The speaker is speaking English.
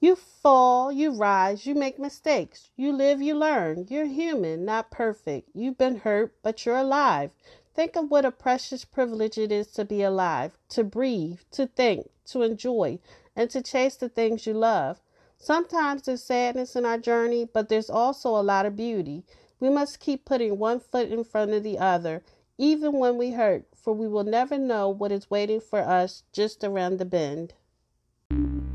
You fall, you rise, you make mistakes. You live, you learn. You're human, not perfect. You've been hurt, but you're alive. Think of what a precious privilege it is to be alive, to breathe, to think, to enjoy, and to chase the things you love. Sometimes there's sadness in our journey, but there's also a lot of beauty. We must keep putting one foot in front of the other, even when we hurt, for we will never know what is waiting for us just around the bend.